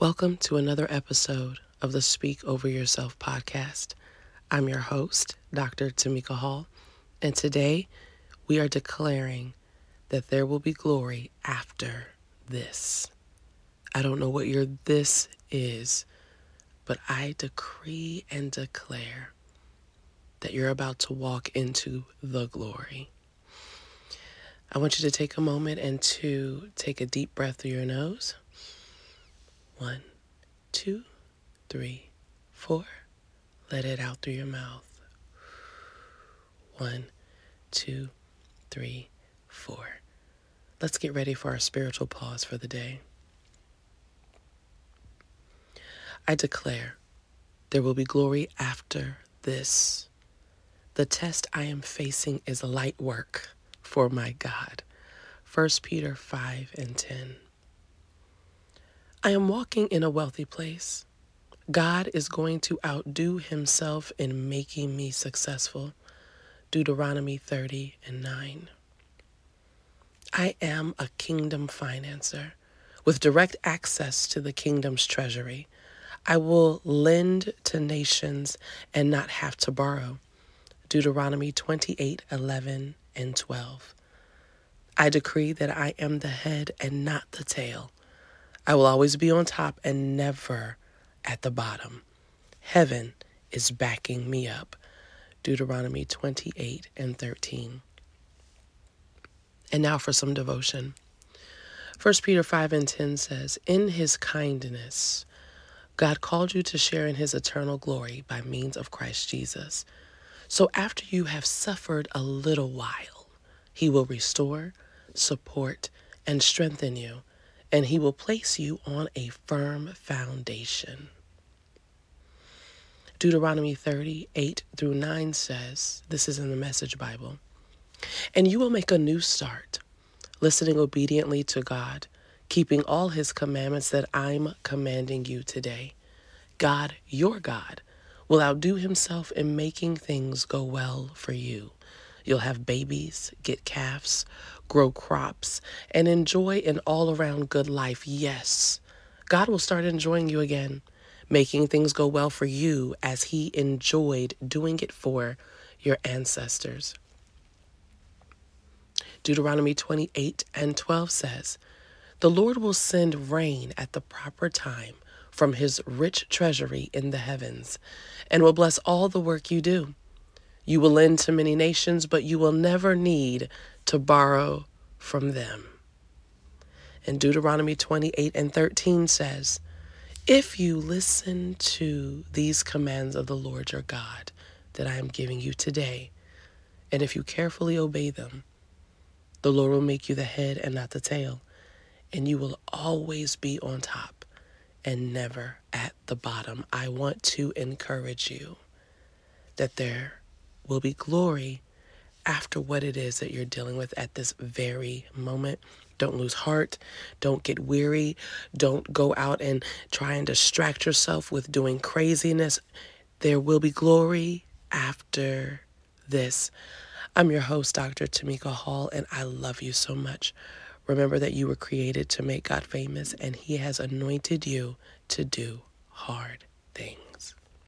Welcome to another episode of the Speak Over Yourself podcast. I'm your host, Dr. Tamika Hall, and today we are declaring that there will be glory after this. I don't know what your this is, but I decree and declare that you're about to walk into the glory. I want you to take a moment and to take a deep breath through your nose. One, two, three, four. Let it out through your mouth. One, two, three, four. Let's get ready for our spiritual pause for the day. I declare there will be glory after this. The test I am facing is light work for my God. 1 Peter 5 and 10. I am walking in a wealthy place. God is going to outdo himself in making me successful. Deuteronomy 30 and 9. I am a kingdom financer with direct access to the kingdom's treasury. I will lend to nations and not have to borrow. Deuteronomy 28 11 and 12. I decree that I am the head and not the tail. I will always be on top and never at the bottom. Heaven is backing me up. Deuteronomy 28 and 13. And now for some devotion. 1 Peter 5 and 10 says, In his kindness, God called you to share in his eternal glory by means of Christ Jesus. So after you have suffered a little while, he will restore, support, and strengthen you and he will place you on a firm foundation. Deuteronomy 38 through 9 says, This is in the Message Bible, and you will make a new start, listening obediently to God, keeping all his commandments that I'm commanding you today. God, your God, will outdo himself in making things go well for you. You'll have babies, get calves, grow crops, and enjoy an all around good life. Yes, God will start enjoying you again, making things go well for you as He enjoyed doing it for your ancestors. Deuteronomy 28 and 12 says, The Lord will send rain at the proper time from His rich treasury in the heavens, and will bless all the work you do. You will lend to many nations, but you will never need to borrow from them. And Deuteronomy 28 and 13 says, If you listen to these commands of the Lord your God that I am giving you today, and if you carefully obey them, the Lord will make you the head and not the tail, and you will always be on top and never at the bottom. I want to encourage you that there will be glory after what it is that you're dealing with at this very moment. Don't lose heart. Don't get weary. Don't go out and try and distract yourself with doing craziness. There will be glory after this. I'm your host, Dr. Tamika Hall, and I love you so much. Remember that you were created to make God famous, and He has anointed you to do hard things.